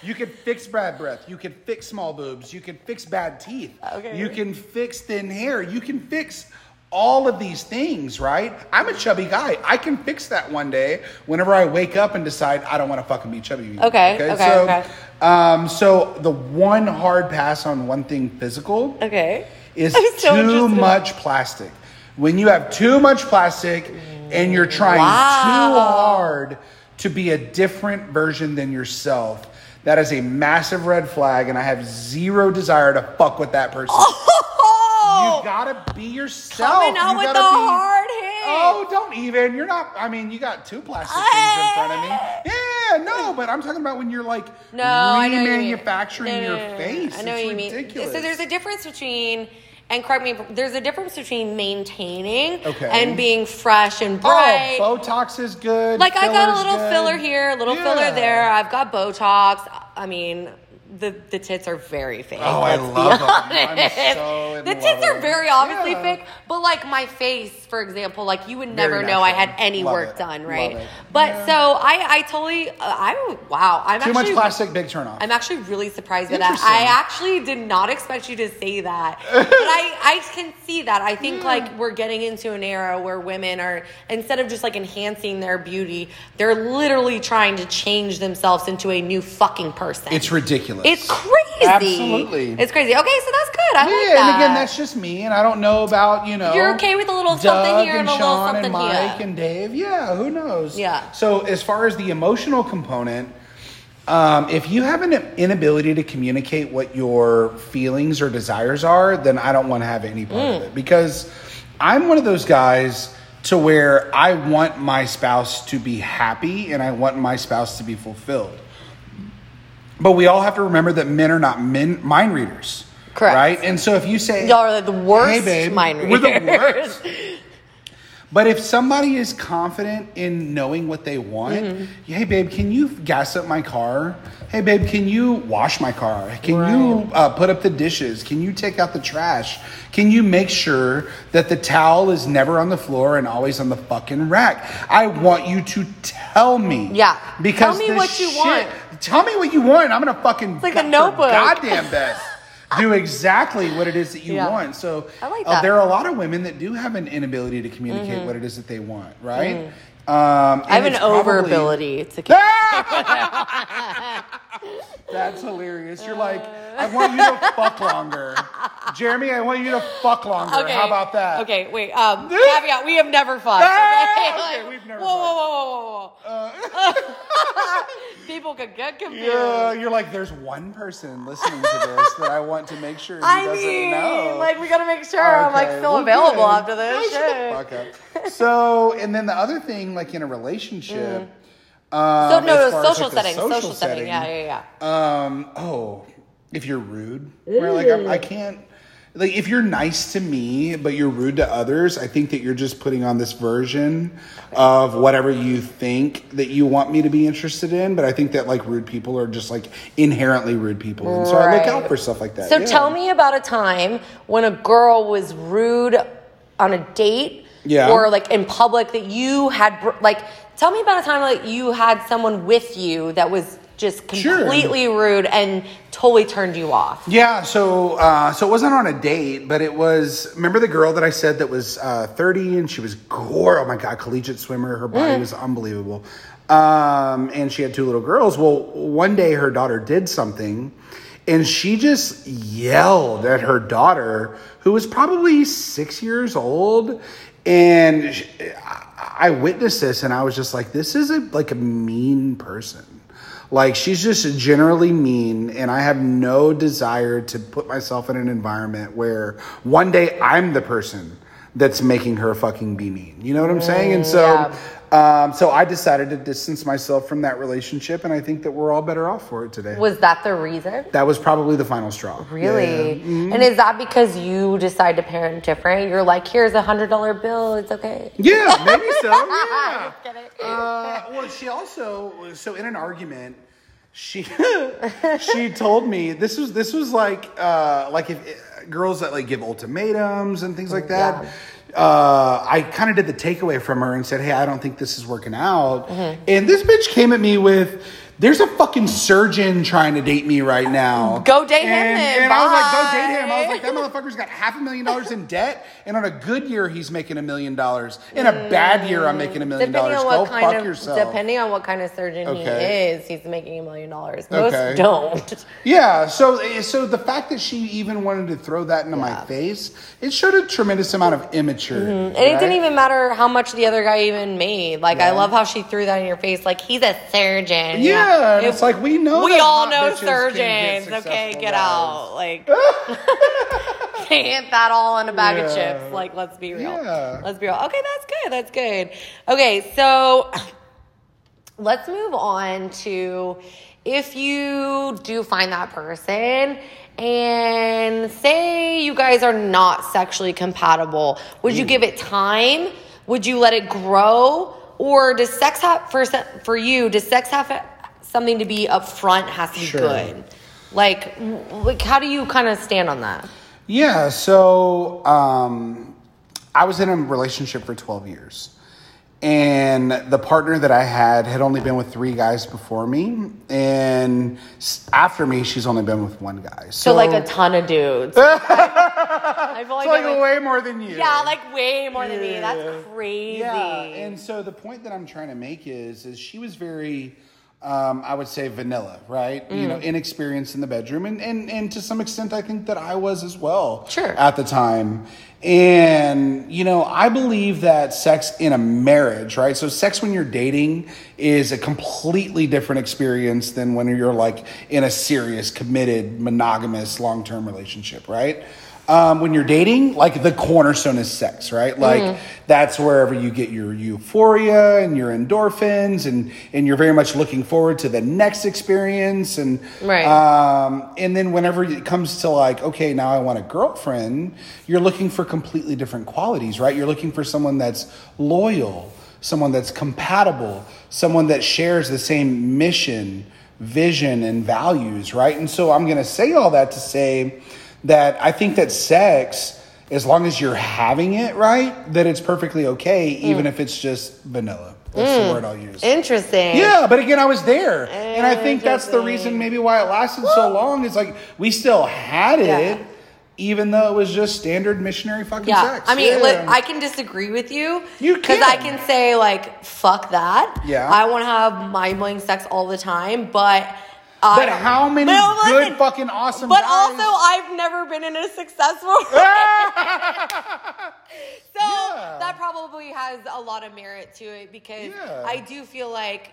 You can fix bad breath. You can fix small boobs. You can fix bad teeth. Okay. You can fix thin hair. You can fix all of these things, right? I'm a chubby guy. I can fix that one day whenever I wake up and decide I don't want to fucking be chubby. anymore. Okay, okay, so, okay. Um, so the one hard pass on one thing physical Okay. is [laughs] I'm so too interested. much plastic. When you have too much plastic and you're trying Wow. too hard to be a different version than yourself, that is a massive red flag, and I have zero desire to fuck with that person. Oh, [laughs] You gotta be yourself. coming out You with the gotta be- hard. Oh, don't even. You're not. I mean, you got two plastic things in front of me. [laughs] Yeah, no, but I'm talking about when you're like No, I know what you mean. remanufacturing No, no, your no, no, no. face. I know it's what you mean. ridiculous. So there's a difference between, and correct me, if- there's a difference between maintaining Okay. and being fresh and oh, bright. Oh, Botox is good. like I got a filler's little good. filler here, a little Yeah. filler there. I've got Botox. I mean, the the tits are very fake. Oh, I love them. I'm so in the tits are very obviously Yeah. fake, but like my face, for example, like you would never know I had any Love work it. done, right? But Yeah. so I I totally uh, I wow I'm Too actually much plastic, big turn off. I'm actually really surprised by that. I actually did not expect you to say that. [laughs] but I, I can see that. I think like we're getting into an era where women are instead of just like enhancing their beauty, they're literally trying to change themselves into a new fucking person. It's ridiculous. It's crazy. Absolutely. It's crazy. Okay, so that's good. I yeah, like that. Yeah, and again, that's just me, and I don't know about you know. You're okay with a little Doug something here and and a little Sean something and Mike here. and Dave. Yeah, who knows? Yeah. So as far as the emotional component, um, if you have an inability to communicate what your feelings or desires are, then I don't want to have any part of Mm. it because I'm one of those guys to where I want my spouse to be happy and I want my spouse to be fulfilled. But we all have to remember that men are not men, mind readers. Correct. Right? And so if you say, Y'all are the worst hey, babe, mind readers. We're the worst. But if somebody is confident in knowing what they want, Mm-hmm. hey, babe, can you gas up my car? Hey, babe, can you wash my car? Can you uh, put up the dishes? Can you take out the trash? Can you make sure that the towel is never on the floor and always on the fucking rack? I want you to tell me. Yeah. Because Tell me what you shit- want. Tell me what you want. I'm gonna fucking like the go- Notebook. goddamn best. [laughs] Do exactly what it is that you Yeah. want. So like uh, there are a lot of women that do have an inability to communicate what it is that they want, right? Um, Mm-hmm. I have an over ability to [laughs] [laughs] That's hilarious. You're like, I want you to fuck longer, Jeremy. I want you to fuck longer. Okay. How about that? Okay, wait. Um, caveat: We have never fucked. Ah, Okay, okay, we've never Whoa, whoa, whoa, whoa, whoa, whoa. [laughs] people could get confused. Yeah, you're like, there's one person listening to this that I want to make sure he I doesn't mean, know. like we gotta make sure I'm like still well, available good. after this. Shit. fuck up. So, and then the other thing, like in a relationship. So um, no, no, as, social like, setting, social, setting. Yeah, yeah, yeah. Um, oh, if you're rude, where like I'm, I can't. Like if you're nice to me, but you're rude to others, I think that you're just putting on this version of whatever you think that you want me to be interested in. But I think that like rude people are just like inherently rude people, and so I look out for stuff like that. So yeah. tell me about a time when a girl was rude on a date, Yeah. or like in public that you had like. Tell me about a time like you had someone with you that was just Sure. completely rude and totally turned you off. Yeah, so uh, so it wasn't on a date, but it was. Remember the girl that I said that was uh, thirty and she was gore. Oh my god, collegiate swimmer. Her body was unbelievable, um, and she had two little girls. Well, one day her daughter did something, and she just yelled at her daughter, who was probably six years old, and she, I I witnessed this, and I was just like, this is a like a mean person. Like she's just generally mean, and I have no desire to put myself in an environment where one day I'm the person that's making her fucking be mean. You know what I'm saying? And so, um, so I decided to distance myself from that relationship, and I think that we're all better off for it today. Was that the reason? that was probably the final straw. Really? Yeah. And is that because you decide to parent different? You're like, here's a hundred dollar bill. It's okay. Yeah, maybe so. [laughs] Yeah. Uh, well, she also so in an argument, she [laughs] she told me this was this was like uh, like if girls that like give ultimatums and things like that. Uh, I kind of did the takeaway from her and said, "Hey, I don't think this is working out." And this bitch came at me with. There's a fucking surgeon trying to date me right now. Go date him and, then. And I was like, go date him. I was like, that motherfucker's got half a million dollars in debt, and on a good year, he's making a million dollars. In a bad year, I'm making a million dollars. Go fuck of yourself. depending on what kind of surgeon Okay. he is, he's making a million dollars. Most Okay. don't. Yeah, so so the fact that she even wanted to throw that into my face, it showed a tremendous amount of immaturity. Mm-hmm. And it didn't even matter how much the other guy even made. Like I love how she threw that in your face. Like he's a surgeon. Yeah, and It- it's like we know. we all know bitches can get surgeons. Okay, get guys. out. Like [laughs] [laughs] can't that all in a bag of chips. Like let's be real. Yeah. Let's be real. Okay, that's good. That's good. Okay, so [clears throat] let's move on to if you do find that person and say you guys are not sexually compatible, would you hmm. give it time? Would you let it grow? Or does sex have for for you? Does sex have something to be upfront? Has to be Sure. good. Like, like how do you kind of stand on that? Yeah, so um, I was in a relationship for 12 years. And the partner that I had had only been with three guys before me. And after me, she's only been with one guy. So, So, like a ton of dudes. [laughs] I've only so like, way more than you. yeah, like way more than me. That's crazy. Yeah, and so the point that I'm trying to make is, is she was very, um, I would say vanilla, right? You Mm. know, inexperienced in the bedroom, and, and and to some extent, I think that I was as well. Sure. At the time, and you know, I believe that sex in a marriage, right? So sex when you're dating is a completely different experience than when you're like in a serious, committed, monogamous, long term relationship, right? Um, when you're dating, like the cornerstone is sex, right? Like Mm-hmm. that's wherever you get your euphoria and your endorphins, and and you're very much looking forward to the next experience, and Right. um, and then whenever it comes to like, okay, now I want a girlfriend, you're looking for completely different qualities, right? You're looking for someone that's loyal, someone that's compatible, someone that shares the same mission, vision, and values, right? And so I'm gonna say all that to say that I think that sex, as long as you're having it right, that it's perfectly okay, hmm. even if it's just vanilla. That's the hmm. word I'll use. Interesting. Yeah, but again, I was there, and I think that's the reason maybe why it lasted so long. Is like we still had it, Yeah. even though it was just standard missionary fucking Yeah, sex. I mean, Yeah. li- I can disagree with you. You because I can. say like, "Fuck that." Yeah. I want to have mind-blowing sex all the time, but. I But don't- how many No, good listen, fucking awesome But guys- also, I've never been in a successful. [laughs] [laughs] so Yeah. that probably has a lot of merit to it because Yeah. I do feel like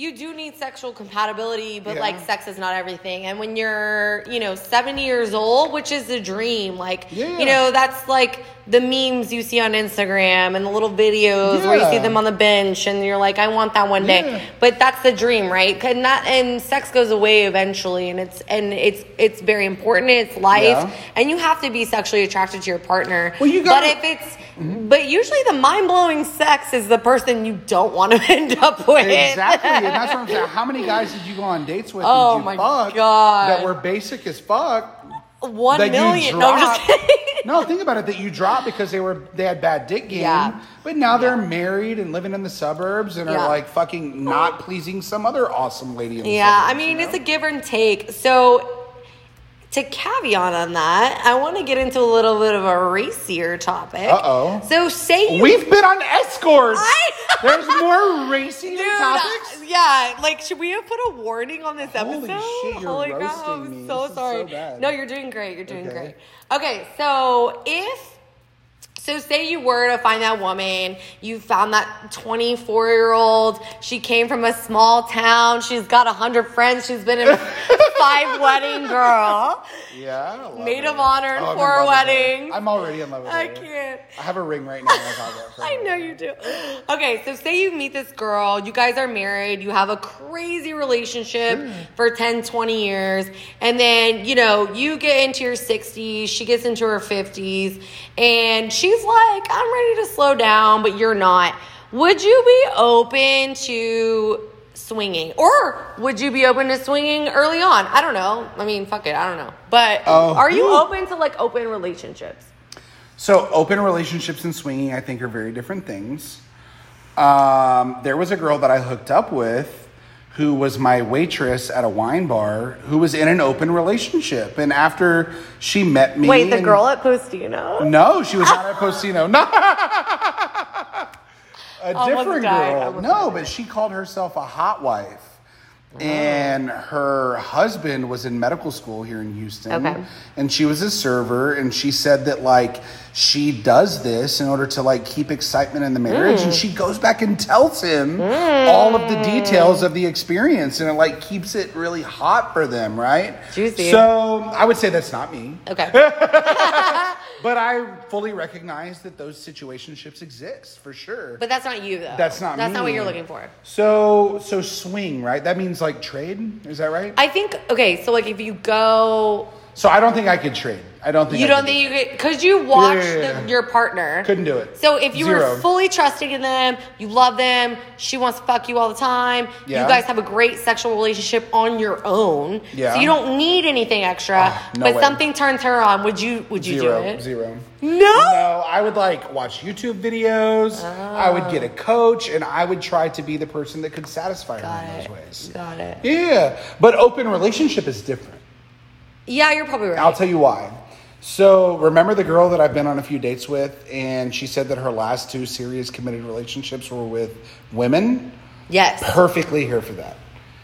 you do need sexual compatibility, but Yeah. like sex is not everything. And when you're, you know, 70 years old, which is a dream, like, Yeah. you know, that's like the memes you see on Instagram and the little videos where you see them on the bench and you're like, I want that one Yeah. day. But that's the dream, right? And that and sex goes away eventually and it's and it's it's very important. It's life. Yeah. And you have to be sexually attracted to your partner. Well, you but gotta- if it's but usually the mind blowing sex is the person you don't want to [laughs] end up with. Exactly, that's what I'm saying. How many guys did you go on dates with? Oh my fuck God. That were basic as fuck. One that million. No, I'm just kidding. no, think about it. That you dropped because they were they had bad dick game. Yeah. But now they're married and living in the suburbs and Yeah. are like fucking not pleasing some other awesome lady in the Yeah, I mean, you it's a give and take. So, to caveat on that, I want to get into a little bit of a racier topic. Uh-oh. So, say you. We've been on escorts. I- There's more racy Dude, topics. yeah, like, should we have put a warning on this Holy episode? shit, you're Holy roasting cow, I'm me. so This is sorry. so bad. No, you're doing great. You're doing Okay. great. Okay, so if so say you were to find that woman, you found that 24 year old, she came from a small town, she's got 100 friends, she's been in [laughs] five wedding girl, Yeah. Maid of honor oh, in Oh, in four her. weddings. I'm already in love with her. I can't. I have a ring right now. I'll talk about it for a I know you do. Okay, so say you meet this girl, you guys are married, you have a crazy relationship hmm. for 10, 20 years, and then, you know, you get into your 60s, she gets into her 50s, and she's like, I'm ready to slow down, but you're not. Would you be open to swinging? Or would you be open to swinging early on? I don't know. I mean, fuck it, I don't know. But Oh. are you Ooh. open to like open relationships? So, open relationships and swinging, I think, are very different things. Um, there was a girl that I hooked up with who was my waitress at a wine bar who was in an open relationship. And after she met me. Wait, the and- girl at Postino? No, she was not at [laughs] Postino. No. [laughs] a Almost different died. girl. Almost No, but she called herself a hot wife. Oh. And her husband was in medical school here in Houston. Okay. And she was a server and she said that like she does this in order to like keep excitement in the marriage Mm. and she goes back and tells him all of the details of the experience and it like keeps it really hot for them, right? Juicy. So, I would say that's not me. Okay. [laughs] [laughs] But I fully recognize that those situationships exist for sure. But that's not you, though. That's not That's not what you're looking for. so so swing, right? That means like trade. Is that right? I think okay. So like, if you go, so I don't think I could trade. I don't think you I don't think do you could because you watch Yeah, yeah, yeah. The, your partner. couldn't do it. So if you Zero. were fully trusting in them, you love them, she wants to fuck you all the time. You guys have a great sexual relationship on your own. Yeah. So you don't need anything extra. Ah, no but way. something turns her on. Would you? Would you zero, do it? zero. No. No, I would like watch YouTube videos. I would get a Ah. coach, and I would try to be the person that could satisfy Got her in it. those ways. Got it. Yeah, but open relationship is different. Yeah, you're probably right. I'll tell you why. So, remember the girl that I've been on a few dates with, and she said that her last two serious committed relationships were with women? yes. Perfectly here for that.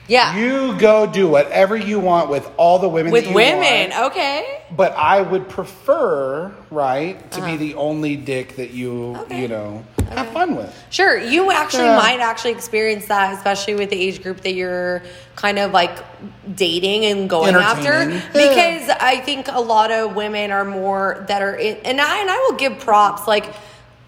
yeah. You go do whatever you want with all the women With women. want, Okay. but I would prefer, right, to be the only dick that you, Uh-huh. Okay. you know, have fun with. Sure, you actually Yeah. might actually experience that, especially with the age group that you're kind of like dating and going after. Entertaining. Because I think a lot of women are more that are in, and I and I will give props. Like,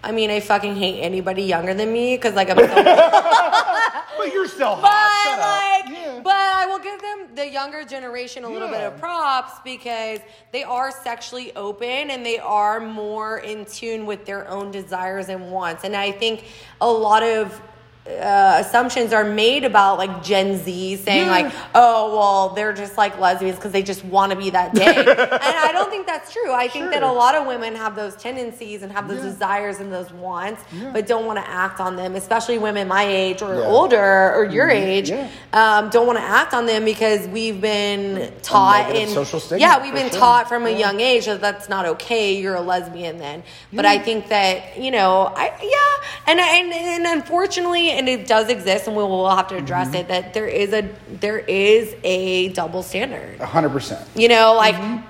I mean, I fucking hate anybody younger than me because like I'm so [laughs] But you're still but hot. Shut up. like, Yeah. but I will give them the younger generation a little bit of props because they are sexually open and they are more in tune with their own desires and wants. And I think a lot of uh, assumptions are made about like Gen Z saying Yeah. like, oh well, they're just like lesbians because they just want to be that dick. [laughs] and I don't think that's true. I think that a lot of women have those tendencies and have those Yeah. desires and those wants, Yeah. but don't want to act on them. Especially women my age or older or your age, Yeah. um, don't want to act on them because we've been taught in social stigma, yeah, we've been sure. taught from a young age that that's not okay. You're a lesbian then. But I think that you know, I yeah, and and and unfortunately, and it does exist, and we will have to address Mm-hmm. it that there is a there is a double standard. Hundred percent. You know, like. Mm-hmm.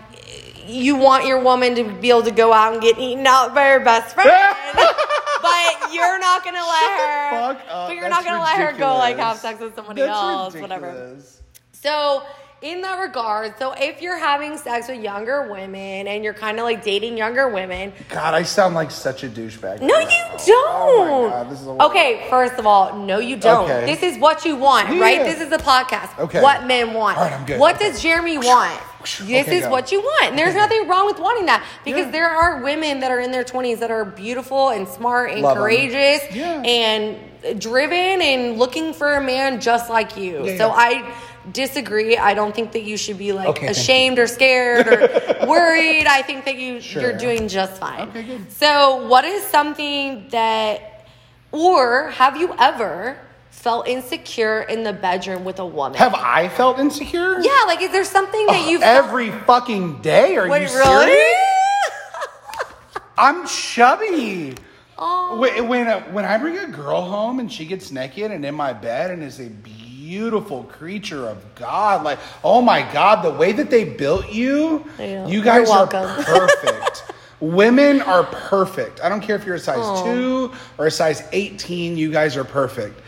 You want your woman to be able to go out and get eaten out by her best friend, [laughs] but you're not gonna let her. Fuck up. But you're That's not gonna let her go like have sex with somebody That's else, whatever. So, in that regard, so if you're having sex with younger women and you're kind of like dating younger women, God, I sound like such a douchebag. no, you don't. Oh God, this is a okay, first of all, no, you don't. Okay. This is what you want, Yeah. right? This is a podcast. Okay. What men want. All right, I'm good. What Okay. does Jeremy want? This Okay, is go. what you want. And there's nothing wrong with wanting that because Yeah. there are women that are in their 20s that are beautiful and smart and Love courageous Yeah. and driven and looking for a man just like you. Yeah, so. I disagree. I don't think that you should be like Okay, ashamed or scared or [laughs] worried. I think that you Sure. you're doing just fine. Okay, good. So, what is something that or have you ever felt insecure in the bedroom with a woman? Have I felt insecure? yeah, like is there something that Oh, you've every fucking day. Are Wait, you really? serious? I'm chubby. Oh. When when, uh, when I bring a girl home and she gets naked and in my bed and is a beautiful creature of God, like oh my God, the way that they built you, you guys You're [laughs] perfect. Women are perfect. I don't care if you're a size two or a size 18, you guys are perfect.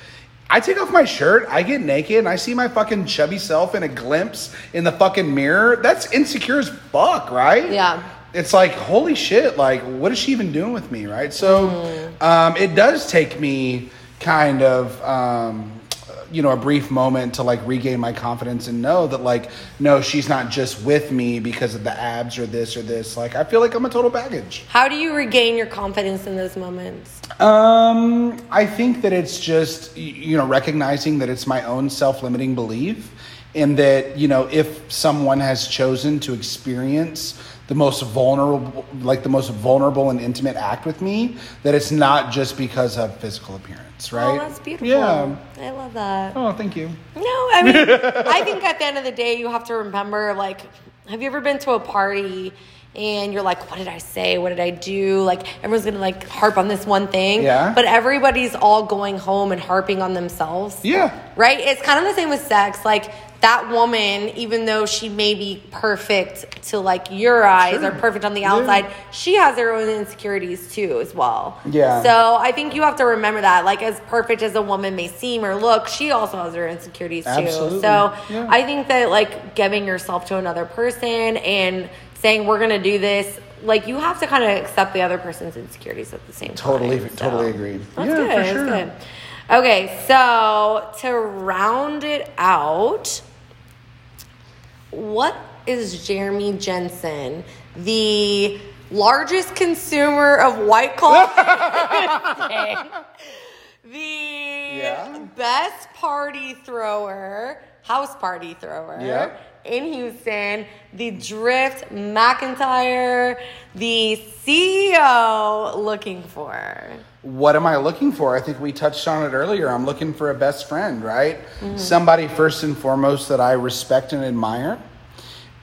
I take off my shirt, I get naked, and I see my fucking chubby self in a glimpse in the fucking mirror. That's insecure as fuck, right? Yeah. It's like, holy shit, like, what is she even doing with me, right? So Mm. um, it does take me kind of, um, you know, a brief moment to like regain my confidence and know that, like, no, she's not just with me because of the abs or this or this. Like, I feel like I'm a total baggage. How do you regain your confidence in those moments? Um, I think that it's just you know recognizing that it's my own self-limiting belief, and that you know if someone has chosen to experience the most vulnerable, like the most vulnerable and intimate act with me, that it's not just because of physical appearance, oh, right? Oh, that's beautiful. Yeah. I love that. Oh, thank you. No, I mean, [laughs] I think at the end of the day, you have to remember like, have you ever been to a party and you're like, what did I say? What did I do? Like, everyone's gonna like harp on this one thing. Yeah. But everybody's all going home and harping on themselves. Yeah. Right? It's kind of the same with sex. Like, that woman, even though she may be perfect to like your eyes Sure. or perfect on the Yeah. outside, she has her own insecurities too, as well. Yeah. So I think you have to remember that. Like, as perfect as a woman may seem or look, she also has her insecurities too. Absolutely. So Yeah. I think that like giving yourself to another person and saying we're gonna do this, like you have to kind of accept the other person's insecurities at the same Totally, time. So totally agree. That's Yeah, good. for That's sure. good. Okay, so to round it out, what is Jeremy Jenson, the largest consumer of White Claw? [laughs] [laughs] the Yeah. best party thrower, house party thrower Yeah. in Houston, the Drift McIntyre, the CEO looking for. What am I looking for? I think we touched on it earlier. I'm looking for a best friend, right? Somebody first and foremost that I respect and admire.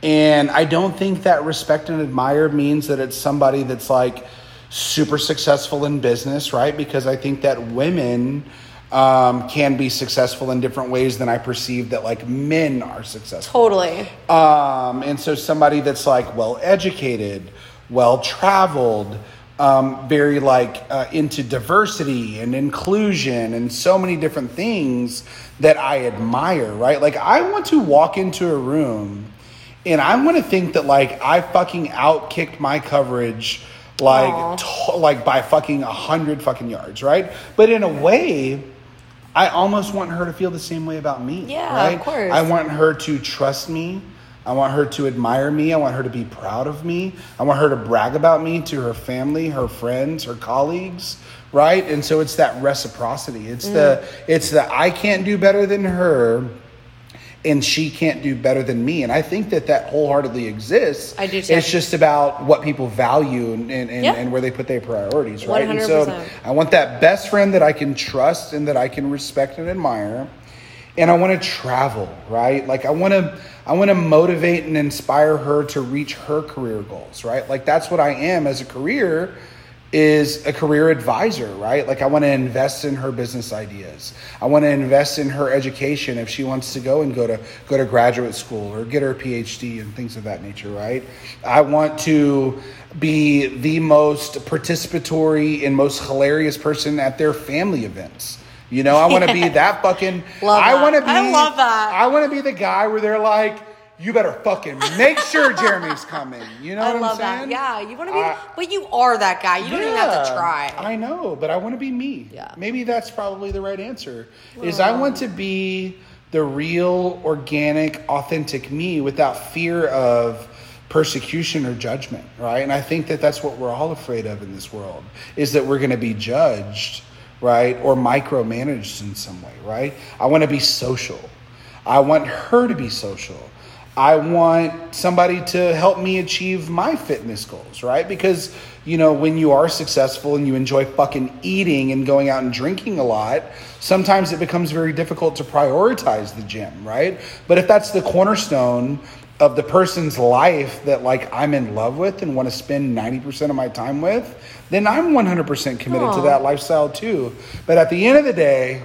And I don't think that respect and admire means that it's somebody that's like super successful in business, right? Because I think that women um, can be successful in different ways than I perceive that like men are successful. Totally. Um, and so somebody that's like well educated, well traveled, um, very like uh, into diversity and inclusion and so many different things that I admire, right? Like I want to walk into a room and I want to think that like I fucking outkicked my coverage like to- like by fucking a hundred fucking yards, right? But in a way, I almost want her to feel the same way about me. Yeah, of course. I want her to trust me. I want her to admire me. I want her to be proud of me. I want her to brag about me to her family, her friends, her colleagues, right? And so it's that reciprocity. It's the Mm. it's the I can't do better than her and she can't do better than me. And I think that that wholeheartedly exists. I do too. It's just about what people value and, and, and, Yeah. and where they put their priorities, right? And 100%. so I want that best friend that I can trust and that I can respect and admire. And I want to travel, right? Like I want to I want to motivate and inspire her to reach her career goals, right? Like that's what I am as a career is a career advisor, right? Like I want to invest in her business ideas. I want to invest in her education if she wants to go and go to go to graduate school or get her PhD and things of that nature, right? I want to be the most participatory and most hilarious person at their family events. You know, I want to be that fucking Love I want to be I love that. I want to be the guy where they're like you better fucking make sure [laughs] Jeremy's coming. You know I what love I'm saying? that. Yeah, you want to be, I- but you are that guy. You don't even have to try. I know, but I want to be me. Yeah. Maybe that's probably the right answer. Is I want to be the real, organic, authentic me without fear of persecution or judgment, right? And I think that that's what we're all afraid of in this world is that we're going to be judged, right? Or micromanaged in some way, right? I want to be social. I want her to be social. I want somebody to help me achieve my fitness goals, right? Because, you know, when you are successful and you enjoy fucking eating and going out and drinking a lot, sometimes it becomes very difficult to prioritize the gym, right? But if that's the cornerstone of the person's life that like I'm in love with and want to spend 90% of my time with, then I'm 100% committed to that lifestyle too. But at the end of the day,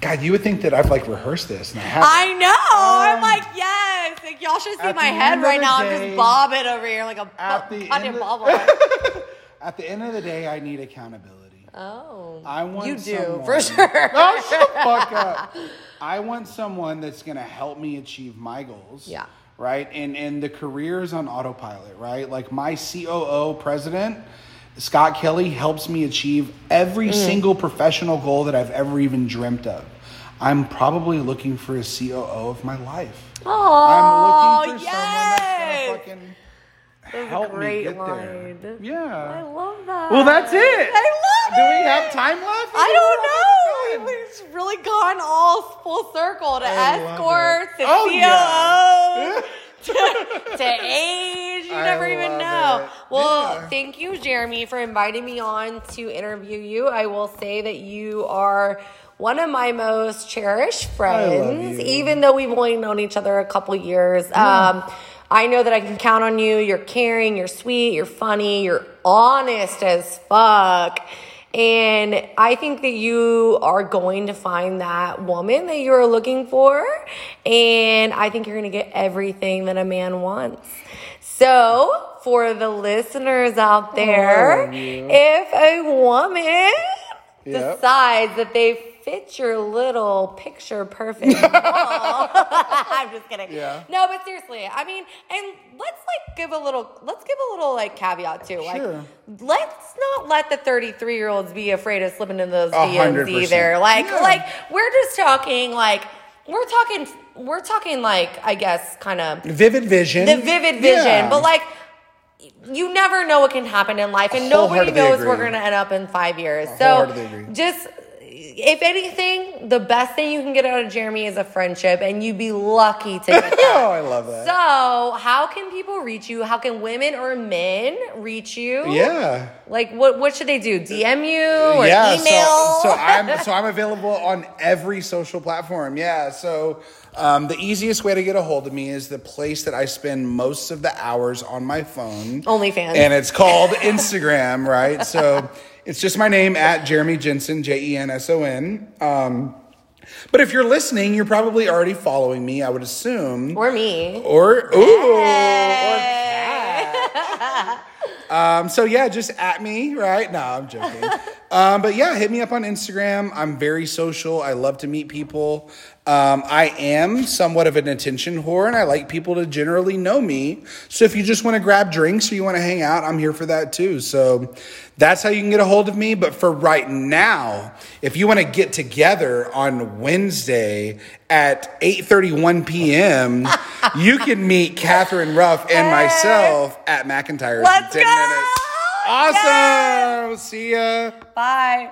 God, you would think that I've like rehearsed this and I haven't. I know. I'm Um, like, yes. Like, y'all should see my head right now. I'm just bobbing over here like a At the goddamn end of- bobble. [laughs] At the end of the day, I need accountability. oh. I want You do, someone- for sure. Oh, [laughs] shut the fuck up. [laughs] I want someone that's going to help me achieve my goals. Yeah. Right. And and the career is on autopilot. Right. Like my COO president, Scott Kelly, helps me achieve every Mm. single professional goal that I've ever even dreamt of. I'm probably looking for a COO of my life. Oh, I'm looking for yes. someone that's gonna fucking help great me get line. there. Yeah. I love that. Well, that's it. I love Do it. Do we have time left? I don't We're know. It's really gone all full circle to I escorts, to Oh, COOs, yeah. [laughs] to [laughs] age. You I never even know. it. Well, Yeah. thank you, Jeremy, for inviting me on to interview you. I will say that you are one of my most cherished friends, even though we've only known each other a couple years. Um, I know that I can count on you. You're caring, you're sweet, you're funny, you're honest as fuck. And I think that you are going to find that woman that you're looking for. And I think you're going to get everything that a man wants. So, for the listeners out there, oh, you. if a woman Yep. decides that they fit your little picture perfect [laughs] I'm just kidding. Yeah. No, but seriously, I mean, and let's like give a little, let's give a little like caveat too. Like, Sure. let's not let the 33 year olds be afraid of slipping into those DMs either. Like, Yeah. like we're just talking like we're talking we're talking like I guess kind of Vivid vision. the vivid vision, Yeah. but like you never know what can happen in life, and nobody knows agree. we're going to end up in five years. So, just if anything, the best thing you can get out of Jeremy is a friendship, and you'd be lucky to get [laughs] that. oh, I love that. So, how can people reach you? How can women or men reach you? yeah. Like, what what should they do? DM you or yeah, email? So, so I'm [laughs] so I'm available on every social platform. Yeah. So um, the easiest way to get a hold of me is the place that I spend most of the hours on my phone. OnlyFans. And it's called [laughs] Instagram, right? So it's just my name at Jeremy Jenson, J E N S O N. Um, but if you're listening, you're probably already following me, I would assume. or me. Or ooh, or Hey. cat. Um, so yeah, just at me, right? No, I'm joking. [laughs] um, but yeah, hit me up on Instagram. I'm very social. I love to meet people. Um, I am somewhat of an attention whore, and I like people to generally know me. So if you just want to grab drinks or you want to hang out, I'm here for that too. So that's how you can get a hold of me. But for right now, if you want to get together on Wednesday at 8:31 p.m., [laughs] you can meet Catherine Ruff and myself at McIntyre's Let's in 10 go! minutes. Awesome. See ya. Bye.